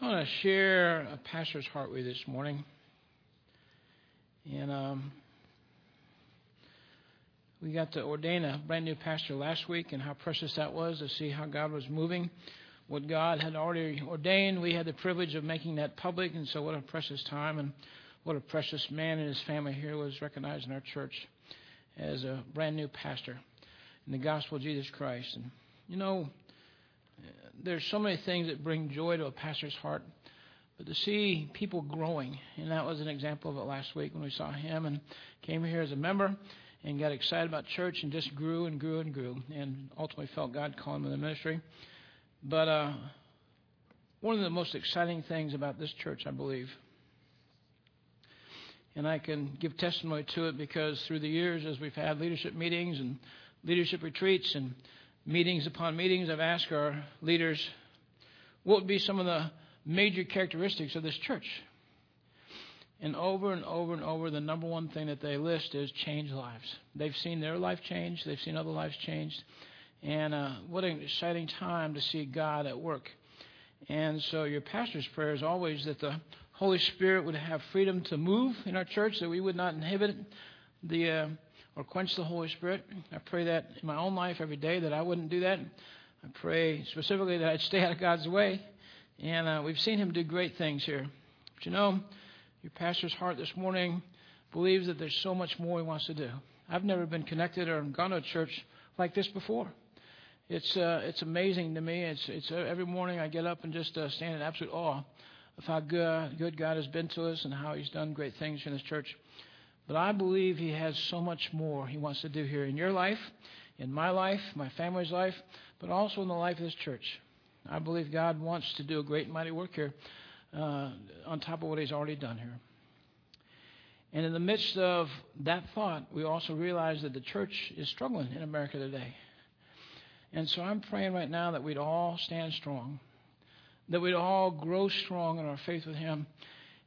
I want to share a pastor's heart with you this morning. And um, we got to ordain a brand new pastor last week, and how precious that was to see how God was moving. What God had already ordained, we had the privilege of making that public, and so what a precious time and what a precious man and his family here was recognized in our church as a brand new pastor in the gospel of Jesus Christ. And you know, there's so many things that bring joy to a pastor's heart. But to see people growing, and that was an example of it last week when we saw him and came here as a member and got excited about church and just grew and grew and grew and ultimately felt God calling him to the ministry. But uh, one of the most exciting things about this church, I believe, and I can give testimony to it because through the years, as we've had leadership meetings and leadership retreats and meetings upon meetings, I've asked our leaders what would be some of the major characteristics of this church. And over and over and over, the number one thing that they list is change lives. They've seen their life change, they've seen other lives changed. And uh, what an exciting time to see God at work. And so, your pastor's prayer is always that the Holy Spirit would have freedom to move in our church, that we would not inhibit the. Uh, or quench the Holy Spirit. I pray that in my own life every day that I wouldn't do that. I pray specifically that I'd stay out of God's way. And uh, we've seen Him do great things here. But you know, your pastor's heart this morning believes that there's so much more He wants to do. I've never been connected or gone to a church like this before. It's uh, it's amazing to me. It's it's uh, every morning I get up and just uh, stand in absolute awe of how good, good God has been to us and how He's done great things in this church. But I believe He has so much more He wants to do here in your life, in my life, my family's life, but also in the life of this church. I believe God wants to do a great and mighty work here uh, on top of what He's already done here. And in the midst of that thought, we also realize that the church is struggling in America today. And so I'm praying right now that we'd all stand strong, that we'd all grow strong in our faith with Him,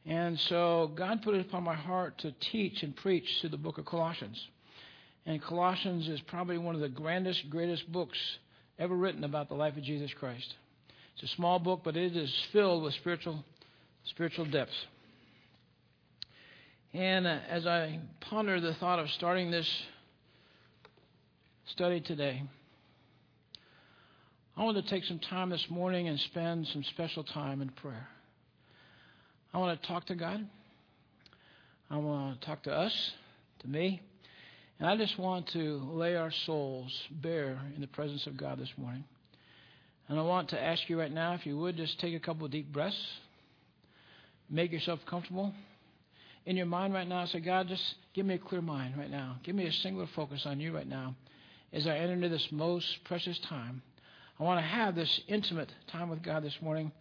and so God put it upon my heart to teach and preach through the book of Colossians. And Colossians is probably one of the grandest, greatest books ever written about the life of Jesus Christ. It's a small book, but it is filled with spiritual, spiritual depths. And uh, as I ponder the thought of starting this study today, I want to take some time this morning and spend some special time in prayer. I want to talk to God. I want to talk to us, to me. And I just want to lay our souls bare in the presence of God this morning. And I want to ask you right now, if you would, just take a couple of deep breaths. Make yourself comfortable. In your mind right now, say, God, just give me a clear mind right now. Give me a singular focus on you right now as I enter into this most precious time. I want to have this intimate time with God this morning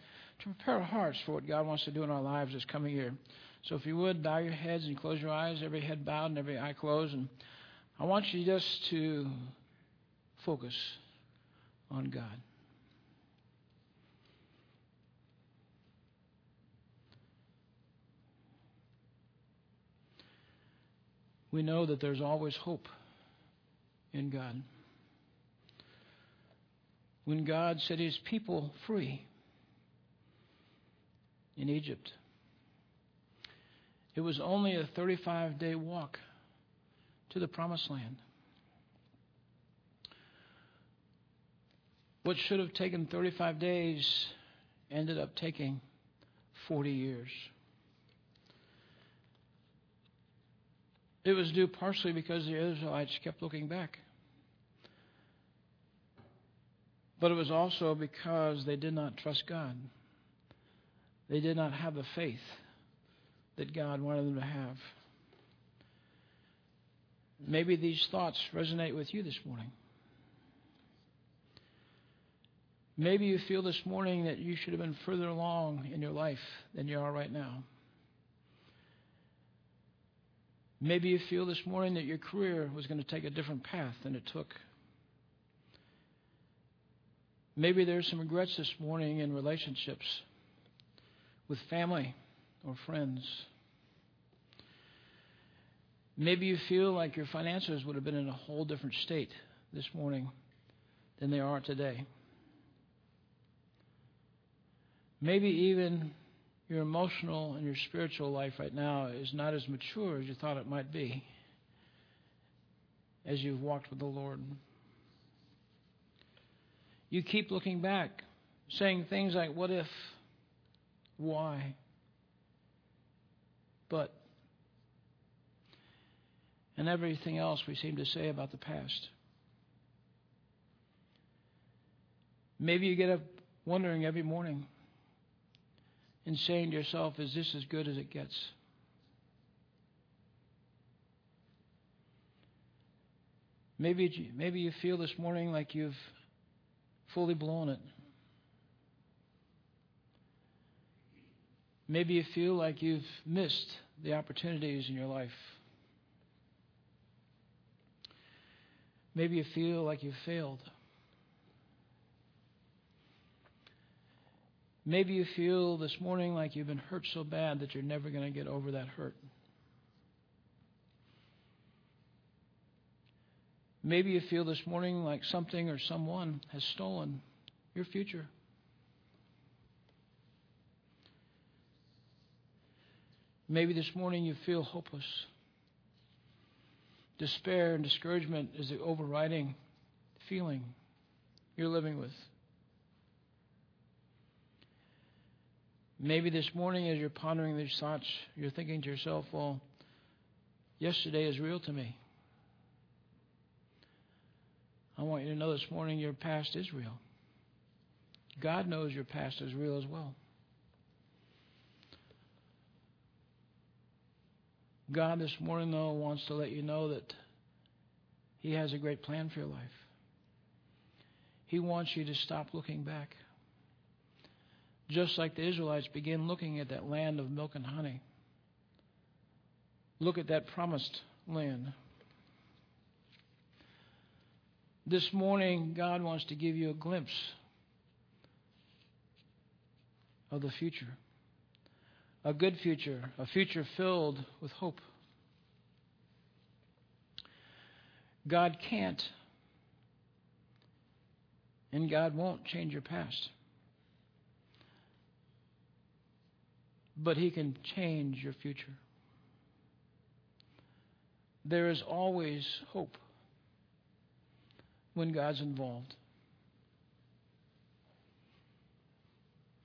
prepare our hearts for what God wants to do in our lives this coming year. So if you would, bow your heads and close your eyes, every head bowed and every eye closed. And I want you just to focus on God. We know that there's always hope in God. When God set his people free, in Egypt. It was only a 35 day walk to the promised land. What should have taken 35 days ended up taking 40 years. It was due partially because the Israelites kept looking back. But it was also because they did not trust God. They did not have the faith that God wanted them to have. Maybe these thoughts resonate with you this morning. Maybe you feel this morning that you should have been further along in your life than you are right now. Maybe you feel this morning that your career was going to take a different path than it took. Maybe there's some regrets this morning in relationships with family or friends. Maybe you feel like your finances would have been in a whole different state this morning than they are today. Maybe even your emotional and your spiritual life right now is not as mature as you thought it might be as you've walked with the Lord. You keep looking back, saying things like, What if? Why? But. And everything else we seem to say about the past. Maybe you get up wondering every morning and saying to yourself, Is this as good as it gets? Maybe, maybe you feel this morning like you've fully blown it. Maybe you feel like you've missed the opportunities in your life. Maybe you feel like you've failed. Maybe you feel this morning like you've been hurt so bad that you're never going to get over that hurt. Maybe you feel this morning like something or someone has stolen your future. Maybe this morning you feel hopeless. Despair and discouragement is the overriding feeling you're living with. Maybe this morning, as you're pondering these thoughts, you're thinking to yourself, well, yesterday is real to me. I want you to know this morning your past is real. God knows your past is real as well. God this morning, though, wants to let you know that He has a great plan for your life. He wants you to stop looking back. Just like the Israelites began looking at that land of milk and honey. Look at that promised land. This morning, God wants to give you a glimpse of the future. A good future, a future filled with hope. God can't and God won't change your past. But He can change your future. There is always hope when God's involved.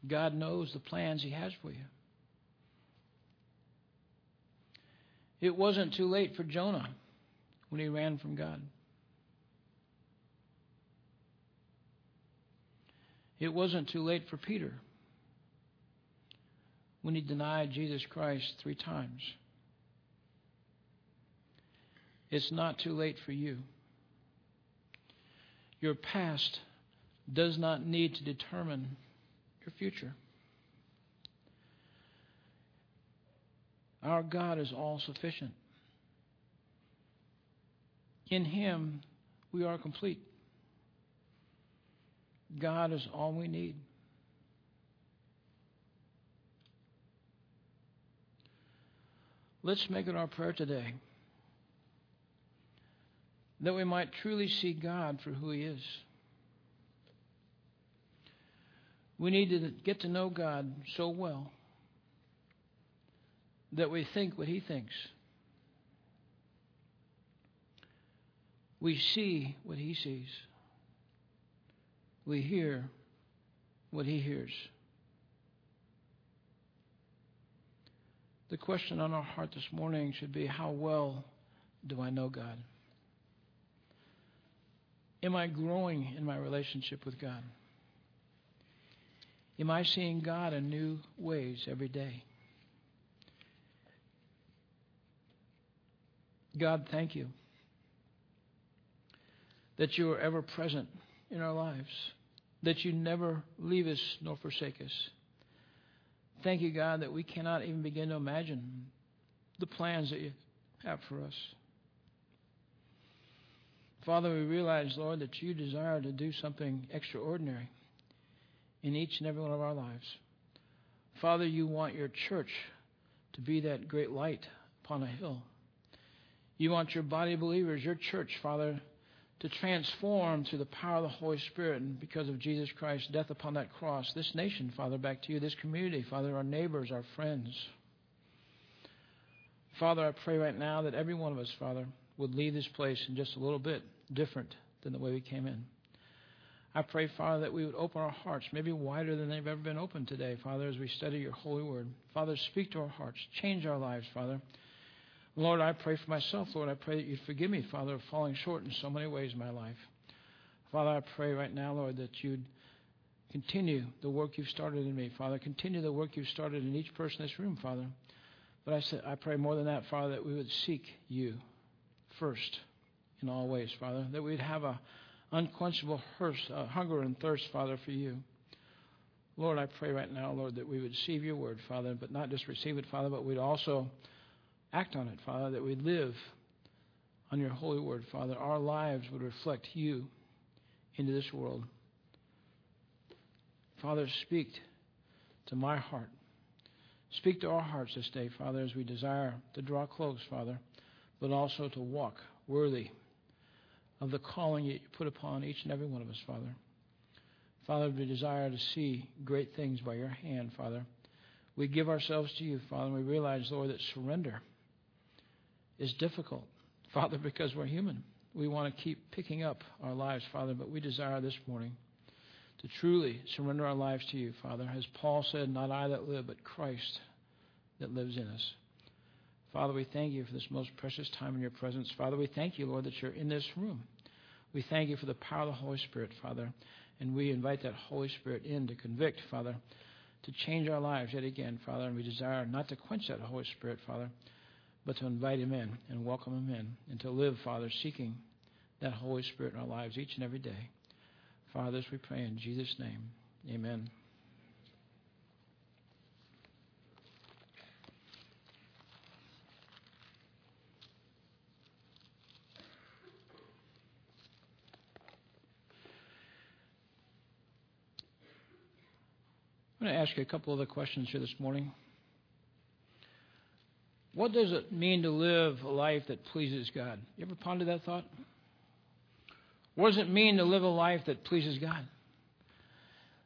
God knows the plans He has for you. It wasn't too late for Jonah when he ran from God. It wasn't too late for Peter when he denied Jesus Christ three times. It's not too late for you. Your past does not need to determine your future. Our God is all sufficient. In Him, we are complete. God is all we need. Let's make it our prayer today that we might truly see God for who He is. We need to get to know God so well that we think what He thinks. We see what He sees. We hear what He hears. The question on our heart this morning should be how well do I know God? Am I growing in my relationship with God? Am I seeing God in new ways every day? God, thank you that you are ever present in our lives, that you never leave us nor forsake us. Thank you, God, that we cannot even begin to imagine the plans that you have for us. Father, we realize, Lord, that you desire to do something extraordinary in each and every one of our lives. Father, you want your church to be that great light upon a hill. You want your body of believers, your church, Father, to transform through the power of the Holy Spirit and because of Jesus Christ's death upon that cross, this nation, Father, back to you, this community, Father, our neighbors, our friends. Father, I pray right now that every one of us, Father, would leave this place in just a little bit different than the way we came in. I pray, Father, that we would open our hearts, maybe wider than they've ever been opened today, Father, as we study your holy word. Father, speak to our hearts, change our lives, Father. Lord, I pray for myself, Lord. I pray that you'd forgive me, Father, of falling short in so many ways in my life. Father, I pray right now, Lord, that you'd continue the work you've started in me, Father. Continue the work you've started in each person in this room, Father. But I, say, I pray more than that, Father, that we would seek you first in all ways, Father. That we'd have a unquenchable uh, hunger and thirst, Father, for you. Lord, I pray right now, Lord, that we would receive your word, Father, but not just receive it, Father, but we'd also act on it, Father, that we live on your holy word, Father. Our lives would reflect you into this world. Father, speak to my heart. Speak to our hearts this day, Father, as we desire to draw close, Father, but also to walk worthy of the calling you put upon each and every one of us, Father. Father, we desire to see great things by your hand, Father. We give ourselves to you, Father, and we realize, Lord, that surrender is difficult, Father, because we're human. We want to keep picking up our lives, Father, but we desire this morning to truly surrender our lives to you, Father. As Paul said, not I that live, but Christ that lives in us. Father, we thank you for this most precious time in your presence. Father, we thank you, Lord, that you're in this room. We thank you for the power of the Holy Spirit, Father. And we invite that Holy Spirit in to convict, Father, to change our lives yet again, Father. And we desire not to quench that Holy Spirit, Father, but to invite him in and welcome him in and to live, Father, seeking that Holy Spirit in our lives each and every day. Father, this we pray in Jesus' name. Amen. I'm going to ask you a couple other questions here this morning. What does it mean to live a life that pleases God? You ever pondered that thought? What does it mean to live a life that pleases God?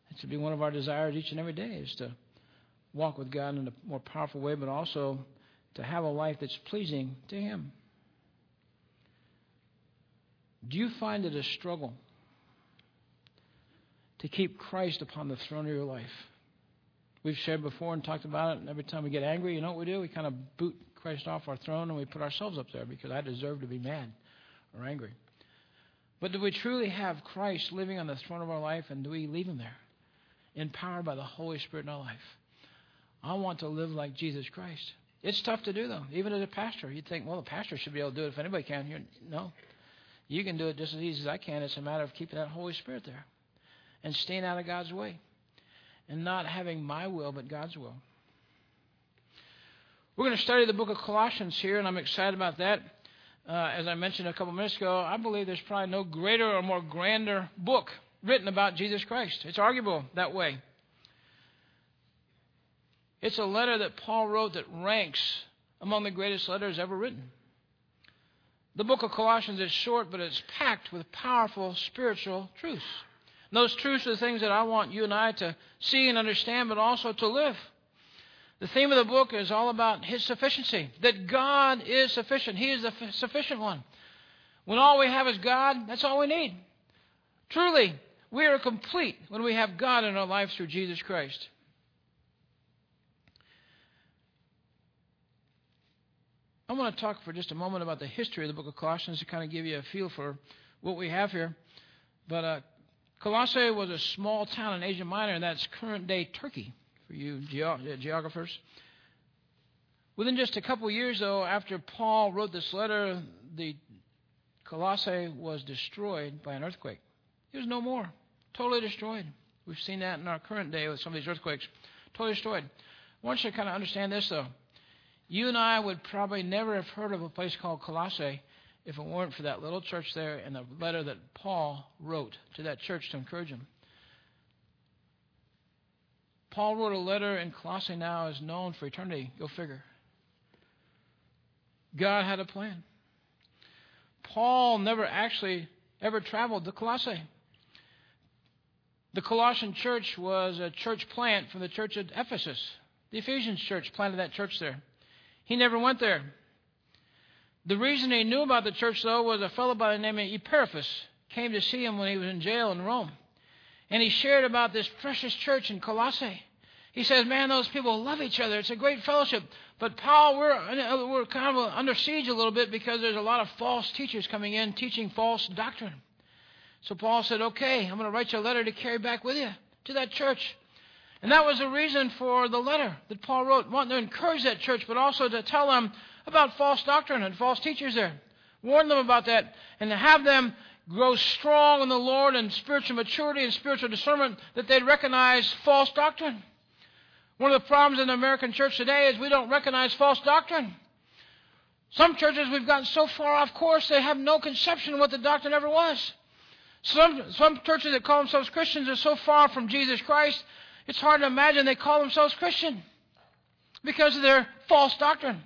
It should be one of our desires each and every day is to walk with God in a more powerful way, but also to have a life that's pleasing to Him. Do you find it a struggle to keep Christ upon the throne of your life? We've shared before and talked about it. And every time we get angry, you know what we do? We kind of boot Christ off our throne and we put ourselves up there because I deserve to be mad or angry. But do we truly have Christ living on the throne of our life and do we leave him there? Empowered by the Holy Spirit in our life. I want to live like Jesus Christ. It's tough to do, though. Even as a pastor, you'd think, well, the pastor should be able to do it if anybody can. Here, no. You can do it just as easy as I can. It's a matter of keeping that Holy Spirit there and staying out of God's way and not having my will, but God's will. We're going to study the book of Colossians here, and I'm excited about that. Uh, as I mentioned a couple minutes ago, I believe there's probably no greater or more grander book written about Jesus Christ. It's arguable that way. It's a letter that Paul wrote that ranks among the greatest letters ever written. The book of Colossians is short, but it's packed with powerful spiritual truths. And those truths are the things that I want you and I to see and understand, but also to live. The theme of the book is all about His sufficiency, that God is sufficient. He is the sufficient one. When all we have is God, that's all we need. Truly, we are complete when we have God in our lives through Jesus Christ. I want to talk for just a moment about the history of the book of Colossians to kind of give you a feel for what we have here. But uh, Colossae was a small town in Asia Minor, and that's current day Turkey for you uh, geographers. Within just a couple years, though, after Paul wrote this letter, the Colossae was destroyed by an earthquake. It was no more. Totally destroyed. We've seen that in our current day with some of these earthquakes. Totally destroyed. I want you to kind of understand this, though. You and I would probably never have heard of a place called Colossae if it weren't for that little church there and the letter that Paul wrote to that church to encourage them. Paul wrote a letter in Colossae now is known for eternity. Go figure. God had a plan. Paul never actually ever traveled to Colossae. The Colossian church was a church plant from the church at Ephesus. The Ephesians church planted that church there. He never went there. The reason he knew about the church, though, was a fellow by the name of Epaphras came to see him when he was in jail in Rome. And he shared about this precious church in Colossae. He says, Man, those people love each other. It's a great fellowship. But, Paul, we're, we're kind of under siege a little bit because there's a lot of false teachers coming in teaching false doctrine. So Paul said, Okay, I'm going to write you a letter to carry back with you to that church. And that was the reason for the letter that Paul wrote, wanting to encourage that church, but also to tell them about false doctrine and false teachers there. Warn them about that and have them grow strong in the Lord and spiritual maturity and spiritual discernment that they'd recognize false doctrine. One of the problems in the American church today is we don't recognize false doctrine. Some churches we've gotten so far off course they have no conception of what the doctrine ever was. Some, some churches that call themselves Christians are so far from Jesus Christ, it's hard to imagine they call themselves Christian because of their false doctrine.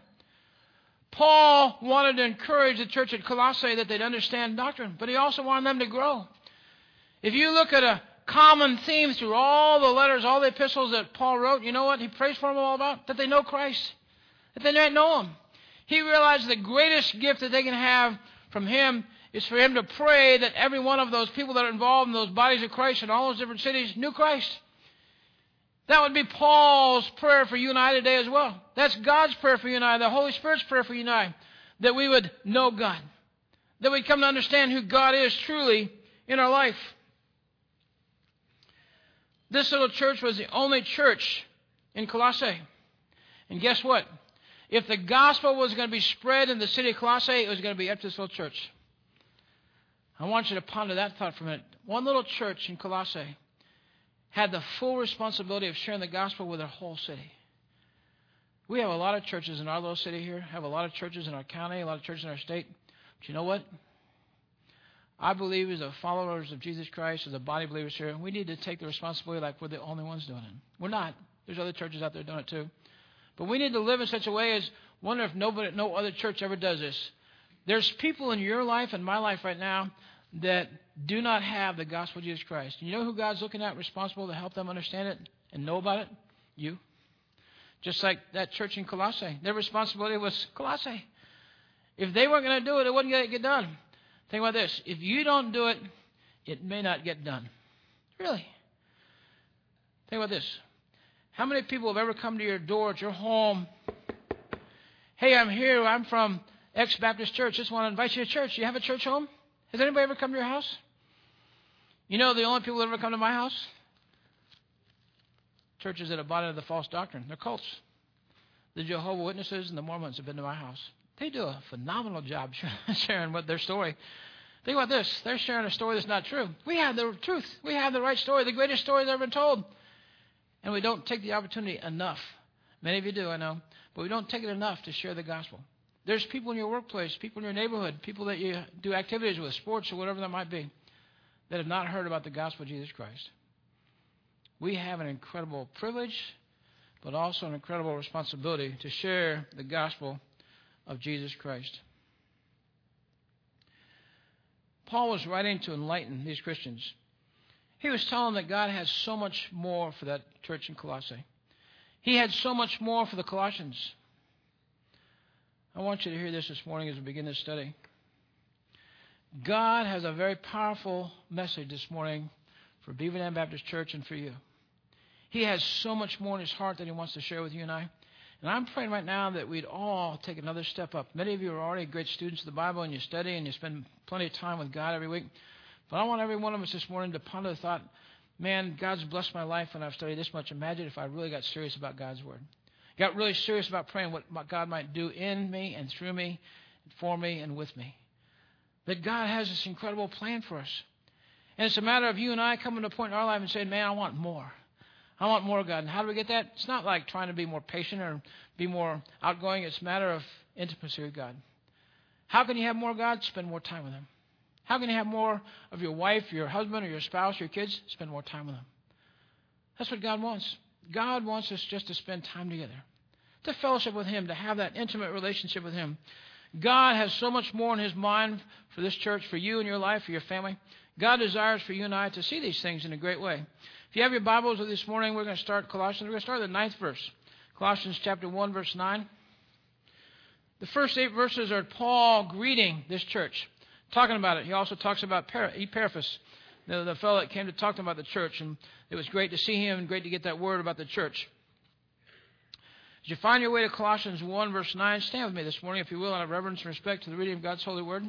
Paul wanted to encourage the church at Colossae that they'd understand doctrine, but he also wanted them to grow. If you look at a common theme through all the letters, all the epistles that Paul wrote, you know what he prays for them all about? That they know Christ, that they might know Him. He realized the greatest gift that they can have from Him is for him to pray that every one of those people that are involved in those bodies of Christ in all those different cities knew Christ. That would be Paul's prayer for you and I today as well. That's God's prayer for you and I, the Holy Spirit's prayer for you and I, that we would know God, that we'd come to understand who God is truly in our life. This little church was the only church in Colossae. And guess what? If the gospel was going to be spread in the city of Colossae, it was going to be up to this little church. I want you to ponder that thought for a minute. One little church in Colossae had the full responsibility of sharing the gospel with their whole city. We have a lot of churches in our little city here, have a lot of churches in our county, a lot of churches in our state. But you know what? I believe as a followers of Jesus Christ, as a body of believers here, we need to take the responsibility like we're the only ones doing it. We're not. There's other churches out there doing it too. But we need to live in such a way as wonder if nobody, no other church ever does this. There's people in your life and my life right now that do not have the gospel of Jesus Christ. You know who God's looking at responsible to help them understand it and know about it? You. Just like that church in Colossae. Their responsibility was Colossae. If they weren't going to do it, it wouldn't get done. Think about this. If you don't do it, it may not get done. Really. Think about this. How many people have ever come to your door at your home? Hey, I'm here. I'm from X Baptist Church. Just want to invite you to church. You have a church home? Has anybody ever come to your house? You know the only people that ever come to my house? Churches that have bought into the false doctrine. They're cults. The Jehovah Witnesses and the Mormons have been to my house. They do a phenomenal job sharing what their story. Think about this. They're sharing a story that's not true. We have the truth. We have the right story, the greatest story that's ever been told. And we don't take the opportunity enough. Many of you do, I know. But we don't take it enough to share the gospel. There's people in your workplace, people in your neighborhood, people that you do activities with, sports or whatever that might be, that have not heard about the gospel of Jesus Christ. We have an incredible privilege, but also an incredible responsibility to share the gospel of Jesus Christ. Paul was writing to enlighten these Christians. He was telling them that God has so much more for that church in Colossae. He had so much more for the Colossians. I want you to hear this this morning as we begin this study. God has a very powerful message this morning for Beaver Dam Baptist Church and for you. He has so much more in his heart that he wants to share with you and I. And I'm praying right now that we'd all take another step up. Many of you are already great students of the Bible and you study and you spend plenty of time with God every week. But I want every one of us this morning to ponder the thought, man, God's blessed my life when I've studied this much. Imagine if I really got serious about God's Word. Got really serious about praying what God might do in me and through me, for me and with me. That God has this incredible plan for us. And it's a matter of you and I coming to a point in our life and saying, man, I want more. I want more God. And how do we get that? It's not like trying to be more patient or be more outgoing. It's a matter of intimacy with God. How can you have more God? Spend more time with Him. How can you have more of your wife, your husband, or your spouse, your kids? Spend more time with them. That's what God wants. God wants us just to spend time together, to fellowship with Him, to have that intimate relationship with Him. God has so much more in His mind for this church, for you and your life, for your family. God desires for you and I to see these things in a great way. If you have your Bibles with this morning, we're going to start Colossians. We're going to start the ninth verse. Colossians chapter 1, verse 9. The first eight verses are Paul greeting this church, talking about it. He also talks about Epaphras, the, the fellow that came to talk to him about the church. And it was great to see him and great to get that word about the church. As you find your way to Colossians 1, verse 9, stand with me this morning, if you will, out of reverence and respect to the reading of God's holy word.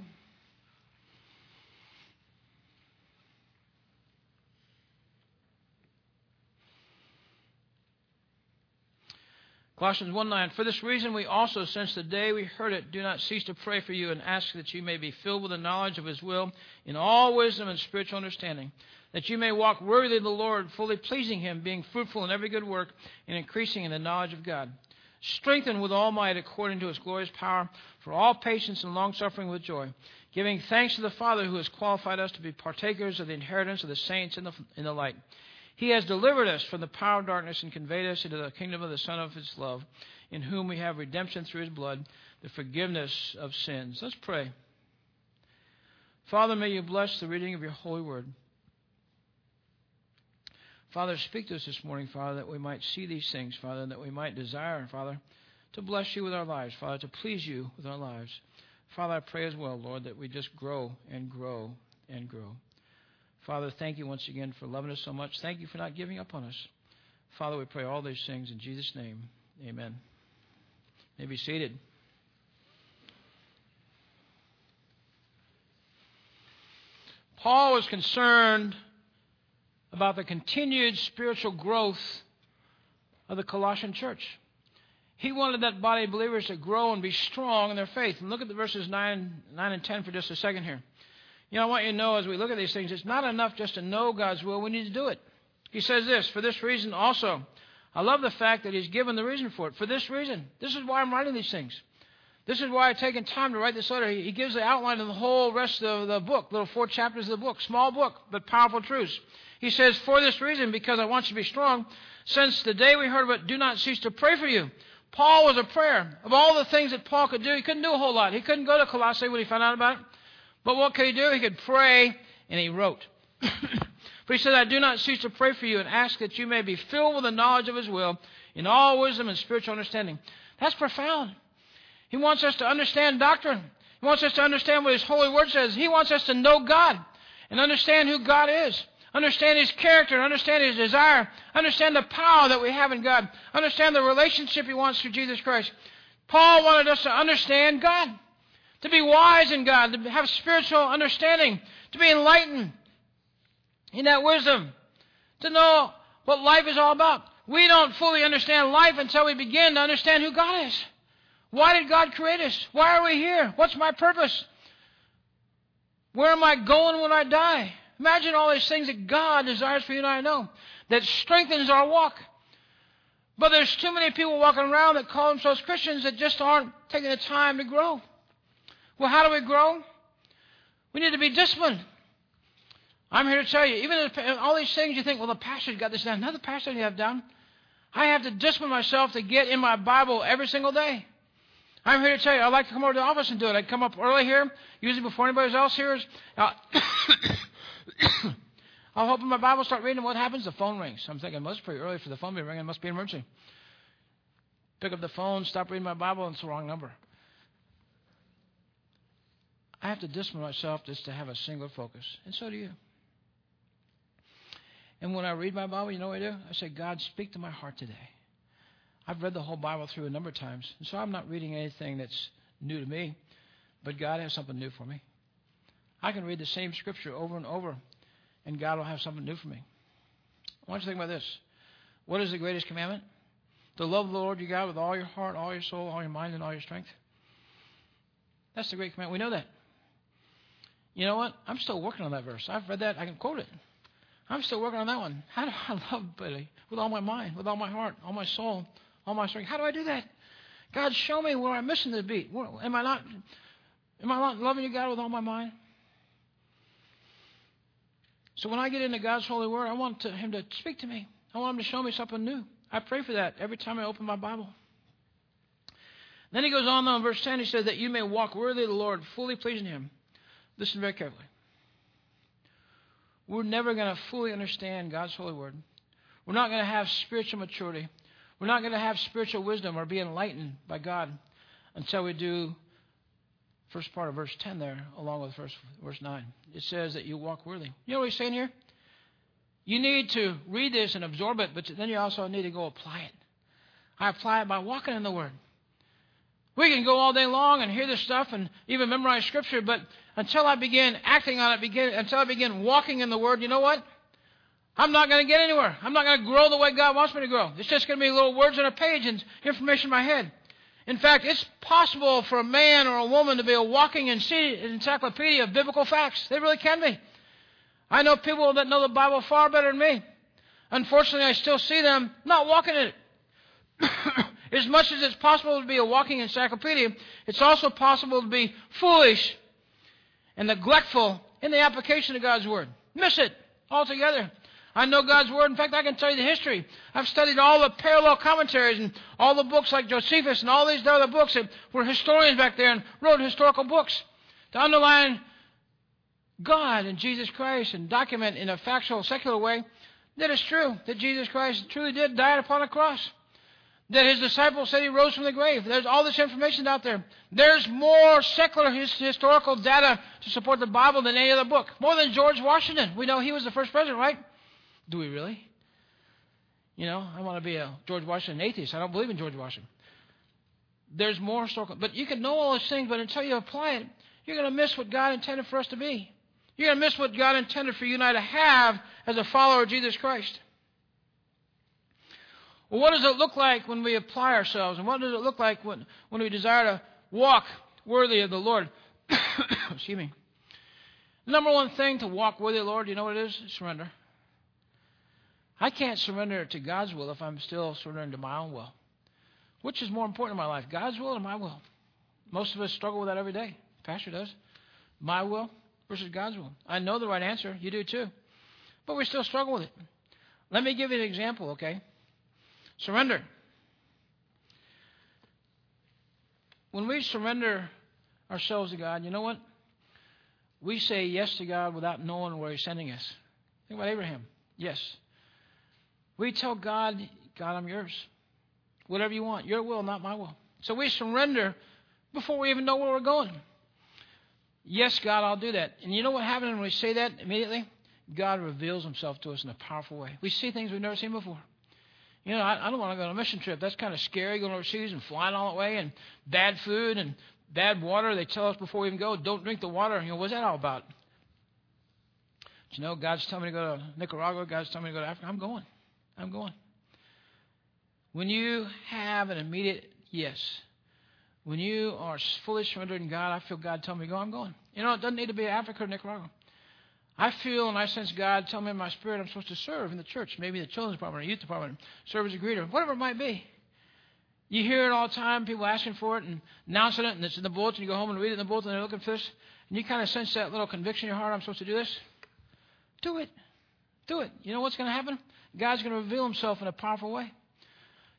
Colossians 1 9. For this reason, we also, since the day we heard it, do not cease to pray for you and ask that you may be filled with the knowledge of His will in all wisdom and spiritual understanding, that you may walk worthy of the Lord, fully pleasing Him, being fruitful in every good work and increasing in the knowledge of God strengthened with all might according to his glorious power, for all patience and longsuffering with joy, giving thanks to the Father who has qualified us to be partakers of the inheritance of the saints in the, in the light. He has delivered us from the power of darkness and conveyed us into the kingdom of the Son of his love, in whom we have redemption through his blood, the forgiveness of sins. Let's pray. Father, may you bless the reading of your holy word. Father, speak to us this morning, Father, that we might see these things, Father, and that we might desire, Father, to bless you with our lives, Father, to please you with our lives. Father, I pray as well, Lord, that we just grow and grow and grow. Father, thank you once again for loving us so much. Thank you for not giving up on us. Father, we pray all these things in Jesus' name. Amen. You may be seated. Paul was concerned about the continued spiritual growth of the Colossian church. He wanted that body of believers to grow and be strong in their faith. And look at the verses 9, 9 and 10 for just a second here. You know, I want you to know as we look at these things, it's not enough just to know God's will, we need to do it. He says this, for this reason also. I love the fact that he's given the reason for it. For this reason. This is why I'm writing these things. This is why I've taken time to write this letter. He gives the outline of the whole rest of the book, little four chapters of the book. Small book, but powerful truths. He says, For this reason, because I want you to be strong, since the day we heard of it, do not cease to pray for you. Paul was a prayer. Of all the things that Paul could do, he couldn't do a whole lot. He couldn't go to Colossae when he found out about it. But what could he do? He could pray, and he wrote. For he said, I do not cease to pray for you and ask that you may be filled with the knowledge of his will in all wisdom and spiritual understanding. That's profound. He wants us to understand doctrine. He wants us to understand what his holy word says. He wants us to know God and understand who God is understand His character, understand His desire, understand the power that we have in God, understand the relationship He wants through Jesus Christ. Paul wanted us to understand God, to be wise in God, to have spiritual understanding, to be enlightened in that wisdom, to know what life is all about. We don't fully understand life until we begin to understand who God is. Why did God create us? Why are we here? What's my purpose? Where am I going when I die? Imagine all these things that God desires for you and I know that strengthens our walk. But there's too many people walking around that call themselves Christians that just aren't taking the time to grow. Well, how do we grow? We need to be disciplined. I'm here to tell you, even if all these things you think, well, the pastor's got this down. Another pastor you have down. I have to discipline myself to get in my Bible every single day. I'm here to tell you, I like to come over to the office and do it. I come up early here, usually before anybody else here is. Uh, I'll open my Bible, start reading. What happens? The phone rings. I'm thinking, well, it's pretty early for the phone to be ringing. It must be an emergency. Pick up the phone, stop reading my Bible, and it's the wrong number. I have to discipline myself just to have a single focus. And so do you. And when I read my Bible, you know what I do? I say, God, speak to my heart today. I've read the whole Bible through a number of times, and so I'm not reading anything that's new to me, but God has something new for me. I can read the same scripture over and over, and God will have something new for me. I want you to think about this. What is the greatest commandment? To love the Lord your God with all your heart, all your soul, all your mind, and all your strength. That's the great commandment. We know that. You know what? I'm still working on that verse. I've read that. I can quote it. I'm still working on that one. How do I love Billy with all my mind, with all my heart, all my soul, all my strength? How do I do that? God, show me where I'm missing the beat. Where, am I not? Am I not loving you, God, with all my mind? So when I get into God's holy word, I want to, Him to speak to me. I want Him to show me something new. I pray for that every time I open my Bible. Then he goes on, though, in verse 10, he says that you may walk worthy of the Lord, fully pleasing him. Listen very carefully. We're never going to fully understand God's holy word. We're not going to have spiritual maturity. We're not going to have spiritual wisdom or be enlightened by God until we do first part of verse 10 there, along with verse, verse 9. It says that you walk worthy. You know what he's saying here? You need to read this and absorb it, but then you also need to go apply it. I apply it by walking in the Word. We can go all day long and hear this stuff and even memorize Scripture, but until I begin acting on it, begin, until I begin walking in the Word, you know what? I'm not going to get anywhere. I'm not going to grow the way God wants me to grow. It's just going to be little words on a page and information in my head. In fact, it's possible for a man or a woman to be a walking encyclopedia of biblical facts. They really can be. I know people that know the Bible far better than me. Unfortunately, I still see them not walking in it. as much as it's possible to be a walking encyclopedia, it's also possible to be foolish and neglectful in the application of God's Word. Miss it altogether. I know God's Word. In fact, I can tell you the history. I've studied all the parallel commentaries and all the books like Josephus and all these other books that were historians back there and wrote historical books to underline God and Jesus Christ and document in a factual, secular way that it's true that Jesus Christ truly did die upon a cross. That his disciples said he rose from the grave. There's all this information out there. There's more secular historical data to support the Bible than any other book. More than George Washington. We know he was the first president, right? Do we really? You know, I want to be a George Washington atheist. I don't believe in George Washington. There's more historical. But you can know all those things, but until you apply it, you're going to miss what God intended for us to be. You're going to miss what God intended for you and I to have as a follower of Jesus Christ. Well, what does it look like when we apply ourselves? And what does it look like when, when we desire to walk worthy of the Lord? Excuse me. Number one thing to walk worthy of the Lord, you know what it is? Surrender. I can't surrender to God's will if I'm still surrendering to my own will. Which is more important in my life, God's will or my will? Most of us struggle with that every day. Pastor does. My will versus God's will. I know the right answer. You do too. But we still struggle with it. Let me give you an example, okay? Surrender. When we surrender ourselves to God, you know what? We say yes to God without knowing where He's sending us. Think about Abraham. Yes. We tell God, God, I'm yours. Whatever you want, your will, not my will. So we surrender before we even know where we're going. Yes, God, I'll do that. And you know what happens when we say that immediately? God reveals himself to us in a powerful way. We see things we've never seen before. You know, I, I don't want to go on a mission trip. That's kind of scary going overseas and flying all the way and bad food and bad water. They tell us before we even go, don't drink the water. You know, what's that all about? But you know, God's telling me to go to Nicaragua. God's telling me to go to Africa. I'm going. I'm going. When you have an immediate yes, when you are fully surrendered in God, I feel God telling me to go, I'm going. You know, it doesn't need to be Africa or Nicaragua. I feel and I sense God telling me in my spirit I'm supposed to serve in the church, maybe the children's department or youth department, serve as a greeter, whatever it might be. You hear it all the time, people asking for it and announcing it, and it's in the bulletin. You go home and read it in the bulletin, and they're looking for this. And you kind of sense that little conviction in your heart I'm supposed to do this. Do it. Do it. You know what's going to happen? God's going to reveal himself in a powerful way.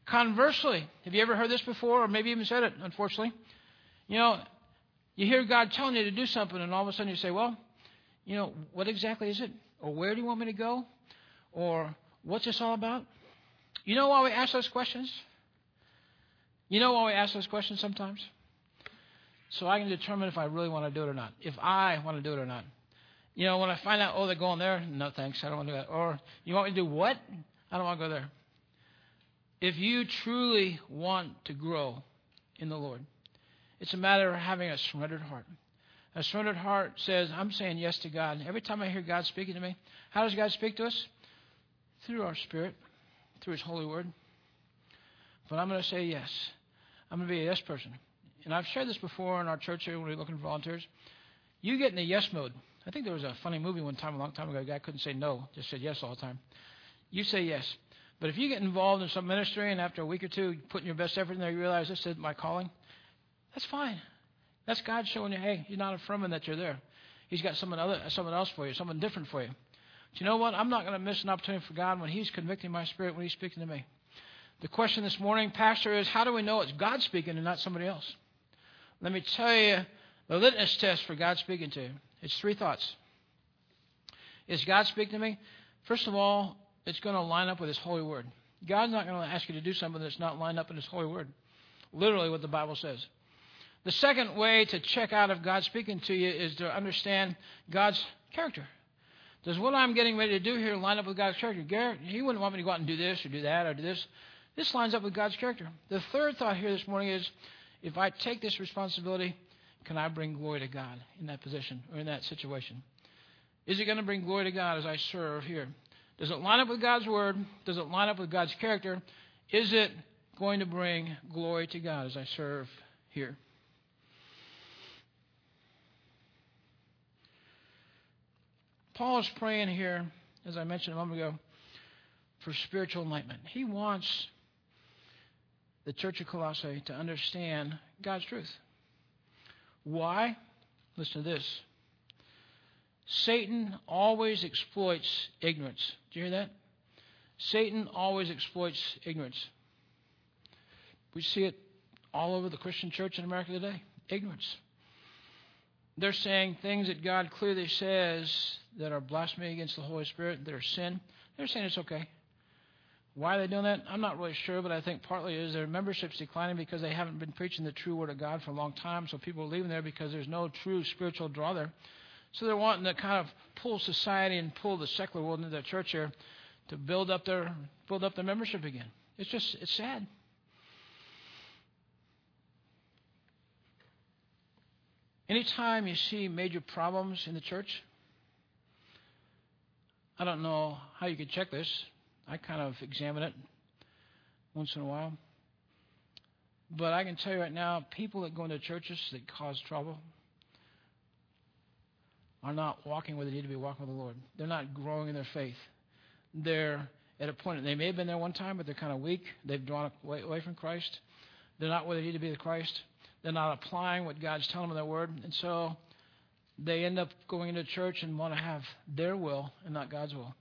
Conversely, have you ever heard this before, or maybe even said it, unfortunately? You know, you hear God telling you to do something, and all of a sudden you say, Well, you know, what exactly is it? Or where do you want me to go? Or what's this all about? You know why we ask those questions? You know why we ask those questions sometimes? So I can determine if I really want to do it or not. If I want to do it or not. You know, when I find out, oh, they're going there, no thanks, I don't want to do that. Or, you want me to do what? I don't want to go there. If you truly want to grow in the Lord, it's a matter of having a surrendered heart. A surrendered heart says, I'm saying yes to God. Every time I hear God speaking to me, how does God speak to us? Through our spirit, through His holy word. But I'm going to say yes. I'm going to be a yes person. And I've shared this before in our church here when we are looking for volunteers. You get in the yes mode. I think there was a funny movie one time, a long time ago. A guy couldn't say no, just said yes all the time. You say yes. But if you get involved in some ministry and after a week or two, putting your best effort in there, you realize this is my calling, that's fine. That's God showing you, hey, you're not affirming that you're there. He's got someone, other, someone else for you, someone different for you. Do you know what? I'm not going to miss an opportunity for God when He's convicting my spirit, when He's speaking to me. The question this morning, Pastor, is how do we know it's God speaking and not somebody else? Let me tell you the litmus test for God speaking to you. It's three thoughts. Is God speaking to me? First of all, it's going to line up with His holy word. God's not going to ask you to do something that's not lined up in His holy word. Literally, what the Bible says. The second way to check out if God's speaking to you is to understand God's character. Does what I'm getting ready to do here line up with God's character? Garrett, He wouldn't want me to go out and do this or do that or do this. This lines up with God's character. The third thought here this morning is if I take this responsibility, can I bring glory to God in that position or in that situation? Is it going to bring glory to God as I serve here? Does it line up with God's word? Does it line up with God's character? Is it going to bring glory to God as I serve here? Paul is praying here, as I mentioned a moment ago, for spiritual enlightenment. He wants the church of Colossae to understand God's truth. Why? Listen to this. Satan always exploits ignorance. Do you hear that? Satan always exploits ignorance. We see it all over the Christian church in America today. Ignorance. They're saying things that God clearly says that are blasphemy against the Holy Spirit, that are sin. They're saying it's okay. Why are they doing that? I'm not really sure, but I think partly is their membership's declining because they haven't been preaching the true Word of God for a long time. So people are leaving there because there's no true spiritual draw there. So they're wanting to kind of pull society and pull the secular world into their church here to build up their build up their membership again. It's just it's sad. Anytime you see major problems in the church, I don't know how you could check this. I kind of examine it once in a while. But I can tell you right now, people that go into churches that cause trouble are not walking where they need to be walking with the Lord. They're not growing in their faith. They're at a point, they may have been there one time, but they're kind of weak. They've drawn away, away from Christ. They're not where they need to be with Christ. They're not applying what God's telling them in their word. And so they end up going into church and want to have their will and not God's will.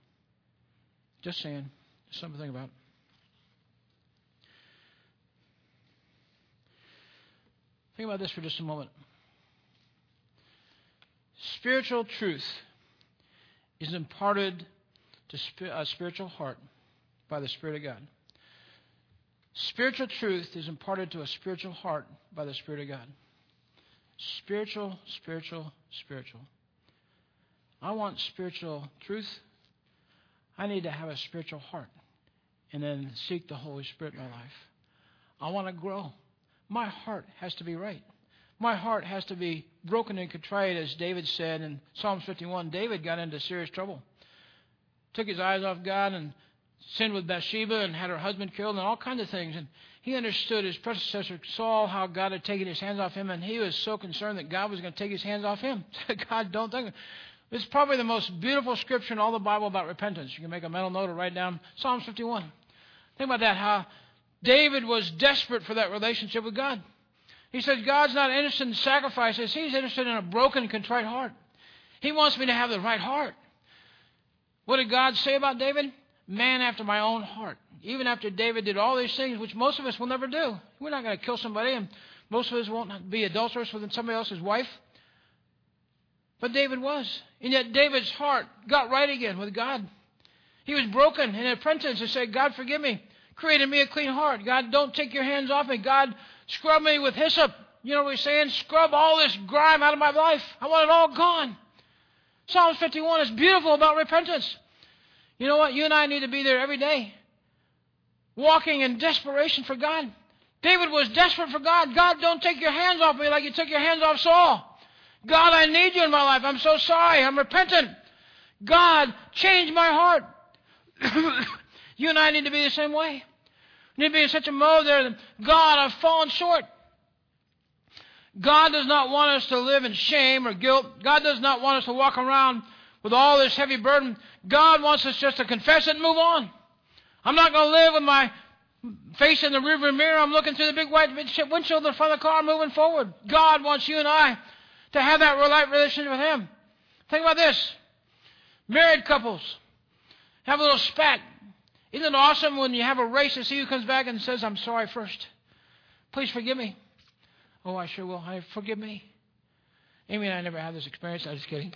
Just saying. Just something to think about. Think about this for just a moment. Spiritual truth is imparted to a spiritual heart by the Spirit of God. Spiritual truth is imparted to a spiritual heart by the Spirit of God. Spiritual, spiritual, spiritual. I want spiritual truth. I need to have a spiritual heart and then seek the Holy Spirit in my life. I want to grow. My heart has to be right. My heart has to be broken and contrite, as David said in Psalms 51. David got into serious trouble. Took his eyes off God and sinned with Bathsheba and had her husband killed and all kinds of things. And he understood his predecessor Saul how God had taken his hands off him, and he was so concerned that God was going to take his hands off him. God, don't think. It's probably the most beautiful scripture in all the Bible about repentance. You can make a mental note or write down Psalms 51. Think about that. How David was desperate for that relationship with God. He said, God's not interested in sacrifices. He's interested in a broken, contrite heart. He wants me to have the right heart. What did God say about David? Man after my own heart. Even after David did all these things, which most of us will never do. We're not going to kill somebody, and most of us won't be adulterous with somebody else's wife. But David was. And yet David's heart got right again with God. He was broken in repentance and said, God, forgive me. Create in me a clean heart. God, don't take your hands off me. God, scrub me with hyssop. You know what he's saying? Scrub all this grime out of my life. I want it all gone. Psalms 51 is beautiful about repentance. You know what? You and I need to be there every day, walking in desperation for God. David was desperate for God. God, don't take your hands off me like you took your hands off Saul. God, I need you in my life. I'm so sorry. I'm repentant. God, change my heart. you and I need to be the same way. We need to be in such a mode there that God, I've fallen short. God does not want us to live in shame or guilt. God does not want us to walk around with all this heavy burden. God wants us just to confess it and move on. I'm not going to live with my face in the rearview mirror. I'm looking through the big white windshield in front of the car moving forward. God wants you and I to have that real right relationship with Him. Think about this. Married couples have a little spat. Isn't it awesome when you have a race to see who comes back and says, I'm sorry first? Please forgive me. Oh, I sure will. I forgive me. Amy and I never had this experience. I'm just kidding.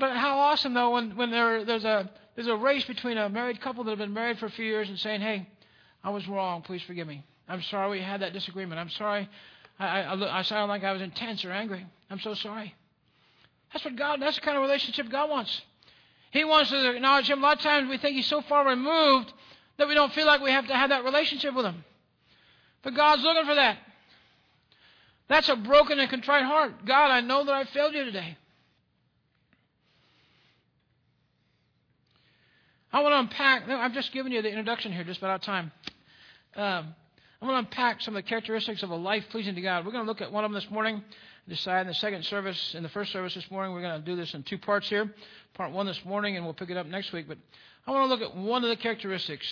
But how awesome though when, when there, there's a there's a race between a married couple that have been married for a few years and saying, Hey, I was wrong, please forgive me. I'm sorry we had that disagreement. I'm sorry I, I, I sound like I was intense or angry. I'm so sorry. That's what God that's the kind of relationship God wants. He wants to acknowledge him. A lot of times we think he's so far removed that we don't feel like we have to have that relationship with him. But God's looking for that. That's a broken and contrite heart. God, I know that I failed you today. I want to unpack. I'm just giving you the introduction here, just about out time. Um, I want to unpack some of the characteristics of a life pleasing to God. We're going to look at one of them this morning. Decide in the second service, in the first service this morning, we're going to do this in two parts here. Part one this morning, and we'll pick it up next week. But I want to look at one of the characteristics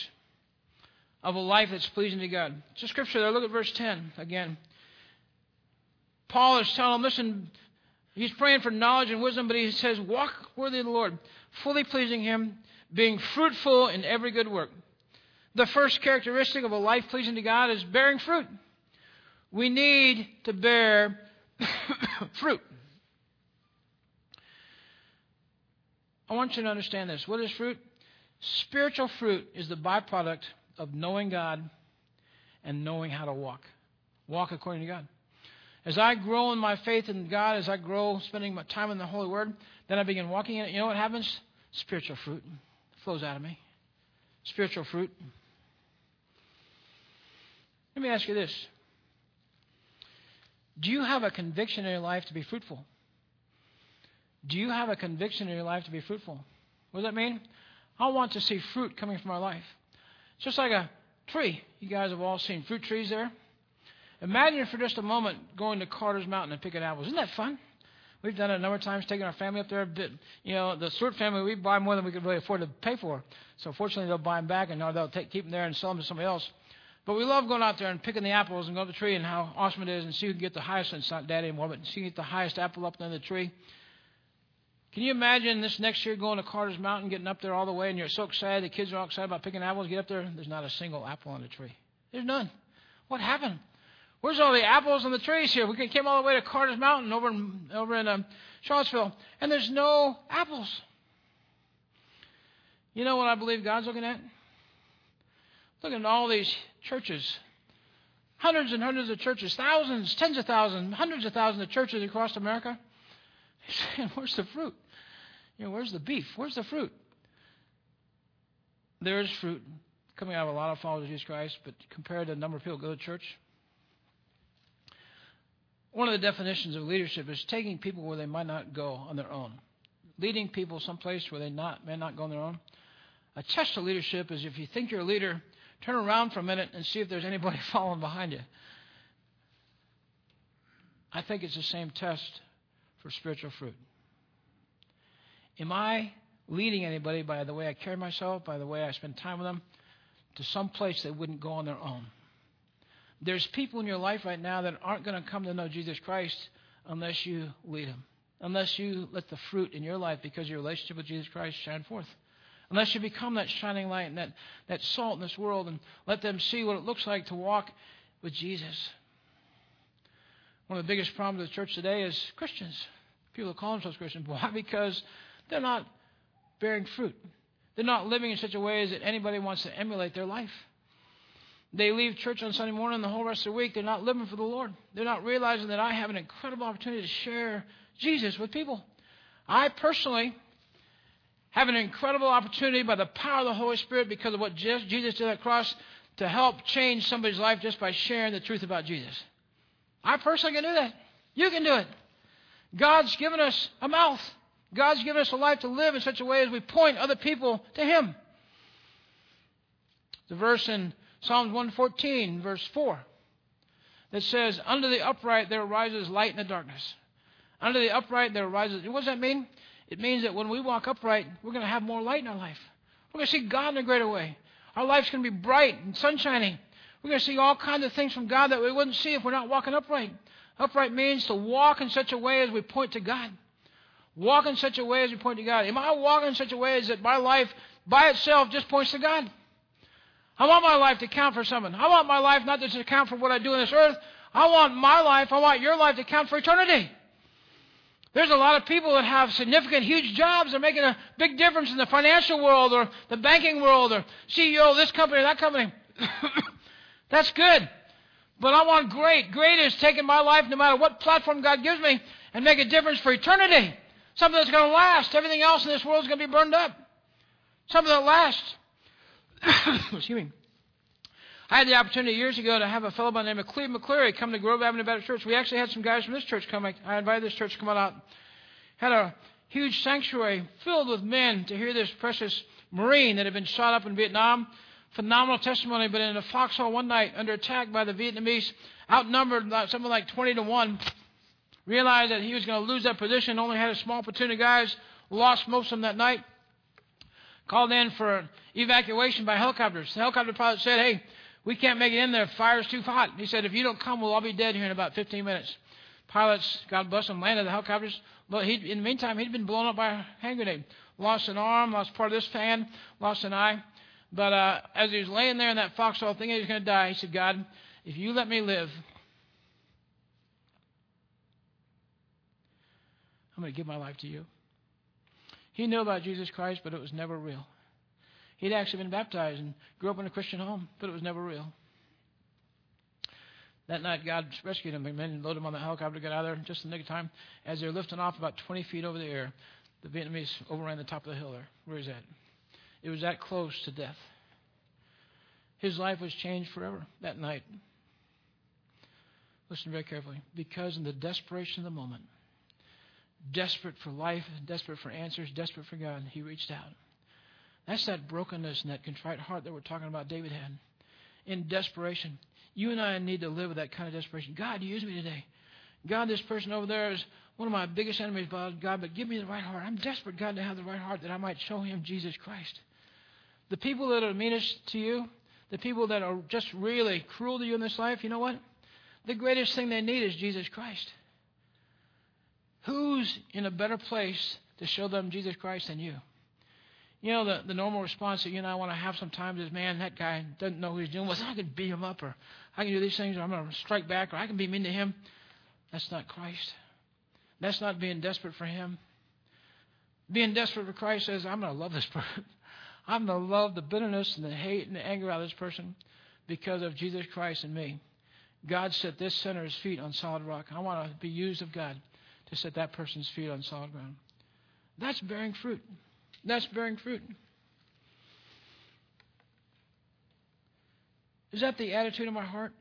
of a life that's pleasing to God. It's a scripture there. Look at verse 10 again. Paul is telling them, listen, he's praying for knowledge and wisdom, but he says, walk worthy of the Lord, fully pleasing him, being fruitful in every good work. The first characteristic of a life pleasing to God is bearing fruit. We need to bear fruit. I want you to understand this. What is fruit? Spiritual fruit is the byproduct of knowing God and knowing how to walk. Walk according to God. As I grow in my faith in God, as I grow spending my time in the Holy Word, then I begin walking in it. You know what happens? Spiritual fruit flows out of me. Spiritual fruit. Let me ask you this Do you have a conviction in your life to be fruitful? Do you have a conviction in your life to be fruitful? What does that mean? I want to see fruit coming from our life. It's just like a tree. You guys have all seen fruit trees there. Imagine for just a moment going to Carter's Mountain and picking apples. Isn't that fun? We've done it a number of times, taking our family up there. But, you know, the Stewart family, we buy more than we could really afford to pay for. So fortunately, they'll buy them back and they'll take, keep them there and sell them to somebody else. But we love going out there and picking the apples and go to the tree and how awesome it is and see who can get the highest. It's not daddy anymore, but see who can get the highest apple up in the tree. Can you imagine this next year going to Carter's Mountain, getting up there all the way, and you're so excited, the kids are all excited about picking apples, get up there, there's not a single apple on the tree. There's none. What happened? Where's all the apples on the trees here? We came all the way to Carter's Mountain over in, over in um, Charlottesville, and there's no apples. You know what I believe God's looking at? Looking at all these churches. Hundreds and hundreds of churches, thousands, tens of thousands, hundreds of thousands of churches across America. He's saying, Where's the fruit? You know, where's the beef? Where's the fruit? There is fruit coming out of a lot of followers of Jesus Christ, but compared to the number of people who go to church, one of the definitions of leadership is taking people where they might not go on their own, leading people someplace where they not, may not go on their own. A test of leadership is if you think you're a leader, turn around for a minute and see if there's anybody following behind you. I think it's the same test for spiritual fruit. Am I leading anybody by the way I carry myself, by the way I spend time with them, to some place they wouldn't go on their own? There's people in your life right now that aren't going to come to know Jesus Christ unless you lead them, unless you let the fruit in your life because of your relationship with Jesus Christ shine forth. Unless you become that shining light and that, that salt in this world and let them see what it looks like to walk with Jesus. One of the biggest problems of the church today is Christians. People call themselves Christians. Why? Because they're not bearing fruit. They're not living in such a way as that anybody wants to emulate their life. They leave church on Sunday morning the whole rest of the week. They're not living for the Lord. They're not realizing that I have an incredible opportunity to share Jesus with people. I personally have an incredible opportunity by the power of the Holy Spirit because of what Jesus did on the cross to help change somebody's life just by sharing the truth about Jesus. I personally can do that. You can do it. God's given us a mouth. God's given us a life to live in such a way as we point other people to Him. The verse in Psalms 114, verse 4, that says, Under the upright there arises light in the darkness. Under the upright there arises. What does that mean? It means that when we walk upright, we're going to have more light in our life. We're going to see God in a greater way. Our life's going to be bright and sunshiny. We're going to see all kinds of things from God that we wouldn't see if we're not walking upright. Upright means to walk in such a way as we point to God. Walk in such a way as we point to God. Am I walking in such a way as that my life by itself just points to God. I want my life to count for something. I want my life not just to count for what I do on this earth. I want my life, I want your life to count for eternity. There's a lot of people that have significant, huge jobs. They're making a big difference in the financial world or the banking world or CEO of this company or that company. That's good. But I want great. Great is taking my life, no matter what platform God gives me, and make a difference for eternity. Something that's going to last. Everything else in this world is going to be burned up. Something that lasts. Excuse me. I had the opportunity years ago to have a fellow by the name of Clebe McClary come to Grove Avenue Baptist Church. We actually had some guys from this church come. I invited this church to come out. Had a huge sanctuary filled with men to hear this precious Marine that had been shot up in Vietnam. Phenomenal testimony, but in a foxhole one night under attack by the Vietnamese, outnumbered something like 20 to 1. Realized that he was going to lose that position, only had a small platoon of guys, lost most of them that night. Called in for an evacuation by helicopters. The helicopter pilot said, Hey, we can't make it in there. Fire's too hot. He said, if you don't come, we'll all be dead here in about 15 minutes. Pilots, God bless them, landed the helicopters. But in the meantime, he'd been blown up by a hand grenade. Lost an arm, lost part of this fan, lost an eye. But uh, as he was laying there in that foxhole thinking he was going to die, he said, God, if you let me live, I'm going to give my life to you. He knew about Jesus Christ, but it was never real. He'd actually been baptized and grew up in a Christian home, but it was never real. That night, God rescued him. and loaded him on the helicopter, got out of there just in the nick of time. As they were lifting off about 20 feet over the air, the Vietnamese overran the top of the hill there, Where is that? It was that close to death. His life was changed forever that night. Listen very carefully. Because in the desperation of the moment, desperate for life, desperate for answers, desperate for God, he reached out. That's that brokenness and that contrite heart that we're talking about David had. In desperation. You and I need to live with that kind of desperation. God, use me today. God, this person over there is one of my biggest enemies, God, but give me the right heart. I'm desperate, God, to have the right heart that I might show him Jesus Christ. The people that are meanest to you, the people that are just really cruel to you in this life, you know what? The greatest thing they need is Jesus Christ. Who's in a better place to show them Jesus Christ than you? You know, the, the normal response that you and I want to have sometimes is, man, that guy doesn't know what he's doing. Well, I can beat him up, or I can do these things, or I'm going to strike back, or I can be mean to him. That's not Christ. That's not being desperate for him. Being desperate for Christ says, I'm going to love this person. I'm going to love the bitterness and the hate and the anger out of this person because of Jesus Christ and me. God set this sinner's feet on solid rock. I want to be used of God to set that person's feet on solid ground. That's bearing fruit. That's bearing fruit. Is that the attitude of my heart?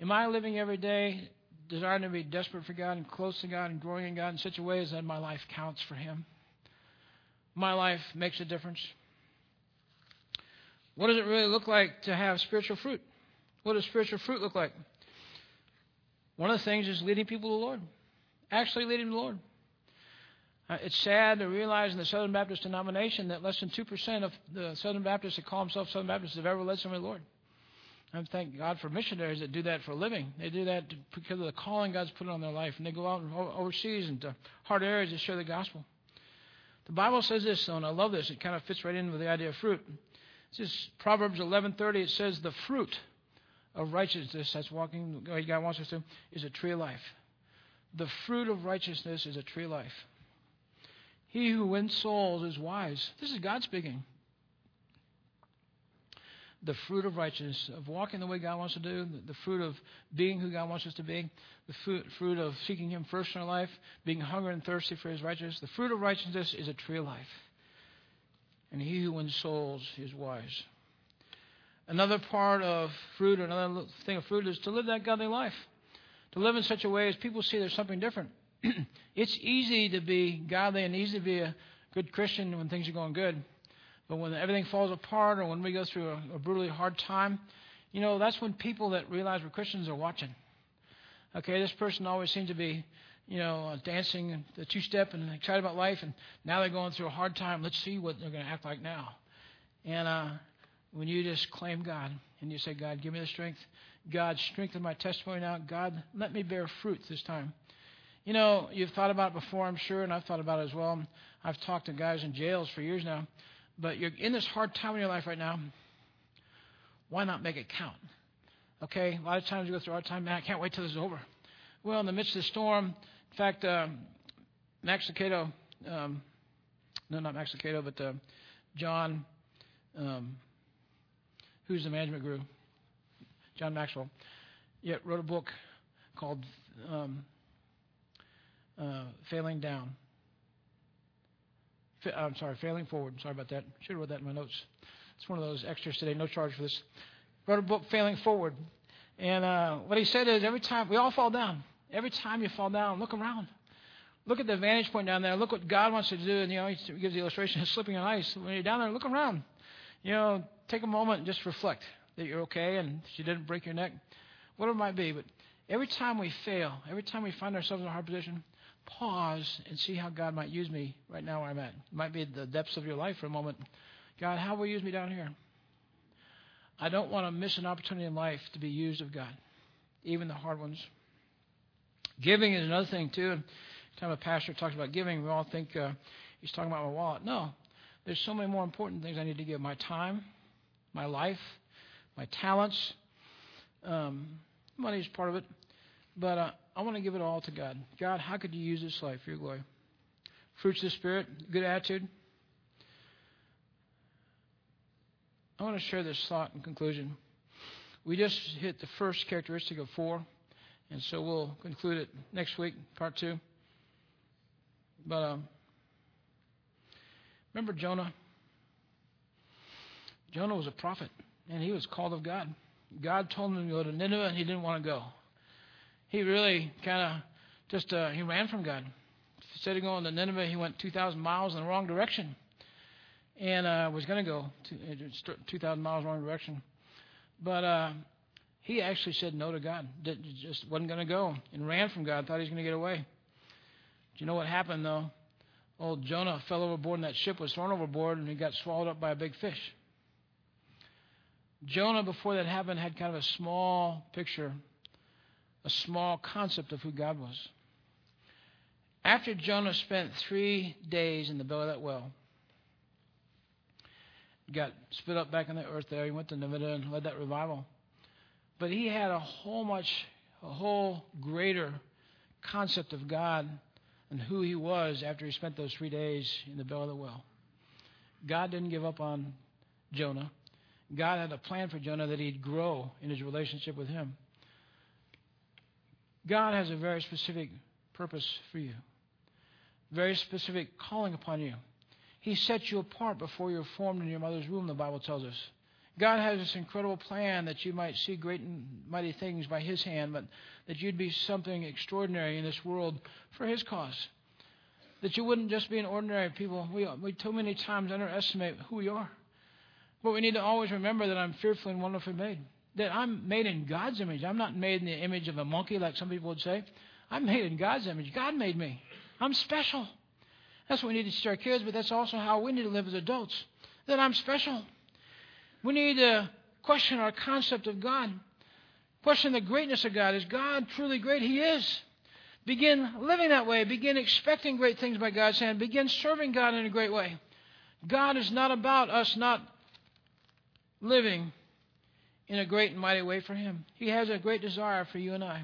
Am I living every day desiring to be desperate for God and close to God and growing in God in such a way as that my life counts for Him? My life makes a difference. What does it really look like to have spiritual fruit? What does spiritual fruit look like? One of the things is leading people to the Lord. Actually leading the Lord. Uh, it's sad to realize in the Southern Baptist denomination that less than 2% of the Southern Baptists that call themselves Southern Baptists have ever led somebody to the Lord. I thank God for missionaries that do that for a living. They do that because of the calling God's put on their life, and they go out overseas into hard areas to share the gospel. The Bible says this, though, and I love this. It kind of fits right in with the idea of fruit. This just Proverbs 11:30. It says, "The fruit of righteousness, that's walking the way God wants us to, is a tree of life. The fruit of righteousness is a tree of life." He who wins souls is wise. This is God speaking. The fruit of righteousness, of walking the way God wants us to do, the fruit of being who God wants us to be, the fruit, fruit of seeking Him first in our life, being hungry and thirsty for His righteousness. The fruit of righteousness is a tree of life. And he who wins souls is wise. Another part of fruit, another thing of fruit, is to live that godly life. To live in such a way as people see there's something different. it's easy to be godly and easy to be a good Christian when things are going good. But when everything falls apart or when we go through a, a brutally hard time, you know, that's when people that realize we're Christians are watching. Okay, this person always seems to be, you know, uh, dancing the two step and excited about life, and now they're going through a hard time. Let's see what they're going to act like now. And uh, when you just claim God and you say, God, give me the strength. God, strengthen my testimony now. God, let me bear fruit this time You know, you've thought about it before, I'm sure, and I've thought about it as well. I've talked to guys in jails for years now. But you're in this hard time in your life right now. Why not make it count? Okay, a lot of times you go through hard time, man, I can't wait till this is over. Well, in the midst of the storm, in fact, uh, Max Lucado, um, no, not Max Lucado, but uh, John, um, who's the management guru, John Maxwell, yet wrote a book called um, uh, Failing Down. I'm sorry, Failing Forward. Sorry about that. Should have wrote that in my notes. It's one of those extras today. No charge for this. Wrote a book, Failing Forward. And uh, what he said is every time, we all fall down. Every time you fall down, look around. Look at the vantage point down there. Look what God wants to do. And, you know, he gives the illustration of slipping on ice. When you're down there, look around. You know, take a moment and just reflect that you're okay and you didn't break your neck, whatever it might be. But every time we fail, every time we find ourselves in a hard position, pause and see how God might use me right now where I'm at. It might be the depths of your life for a moment. God, how will you use me down here? I don't want to miss an opportunity in life to be used of God, even the hard ones. Giving is another thing, too. Every time a pastor talks about giving, we all think uh, he's talking about my wallet. No, there's so many more important things I need to give my time, my life, my talents. Um, money is part of it. But uh, I want to give it all to God. God, how could you use this life for your glory? Fruits of the Spirit, good attitude. I want to share this thought in conclusion. We just hit the first characteristic of four, and so we'll conclude it next week, part two. But um, remember Jonah? Jonah was a prophet, and he was called of God. God told him to go to Nineveh, and he didn't want to go he really kind of just uh, he ran from God. Instead of going to Nineveh, he went 2,000 miles in the wrong direction, and uh, was going to go 2,000 miles wrong direction. But uh, he actually said no to God. Just wasn't going to go, and ran from God. Thought he was going to get away. Do you know what happened though? Old Jonah fell overboard, and that ship was thrown overboard, and he got swallowed up by a big fish. Jonah, before that happened, had kind of a small picture a small concept of who God was. After Jonah spent three days in the belly of that well, got spit up back in the earth there. He went to Nineveh and led that revival. But he had a whole much, a whole greater concept of God and who he was after he spent those three days in the belly of the well. God didn't give up on Jonah. God had a plan for Jonah that he'd grow in his relationship with him. God has a very specific purpose for you, very specific calling upon you. He set you apart before you were formed in your mother's womb, the Bible tells us. God has this incredible plan that you might see great and mighty things by His hand, but that you'd be something extraordinary in this world for His cause. That you wouldn't just be an ordinary people. We, we too many times underestimate who we are. But we need to always remember that I'm fearfully and wonderfully made that I'm made in God's image. I'm not made in the image of a monkey like some people would say. I'm made in God's image. God made me. I'm special. That's what we need to teach our kids, but that's also how we need to live as adults. That I'm special. We need to question our concept of God. Question the greatness of God. Is God truly great? He is. Begin living that way. Begin expecting great things by God's hand. Begin serving God in a great way. God is not about us not living in a great and mighty way for Him. He has a great desire for you and I.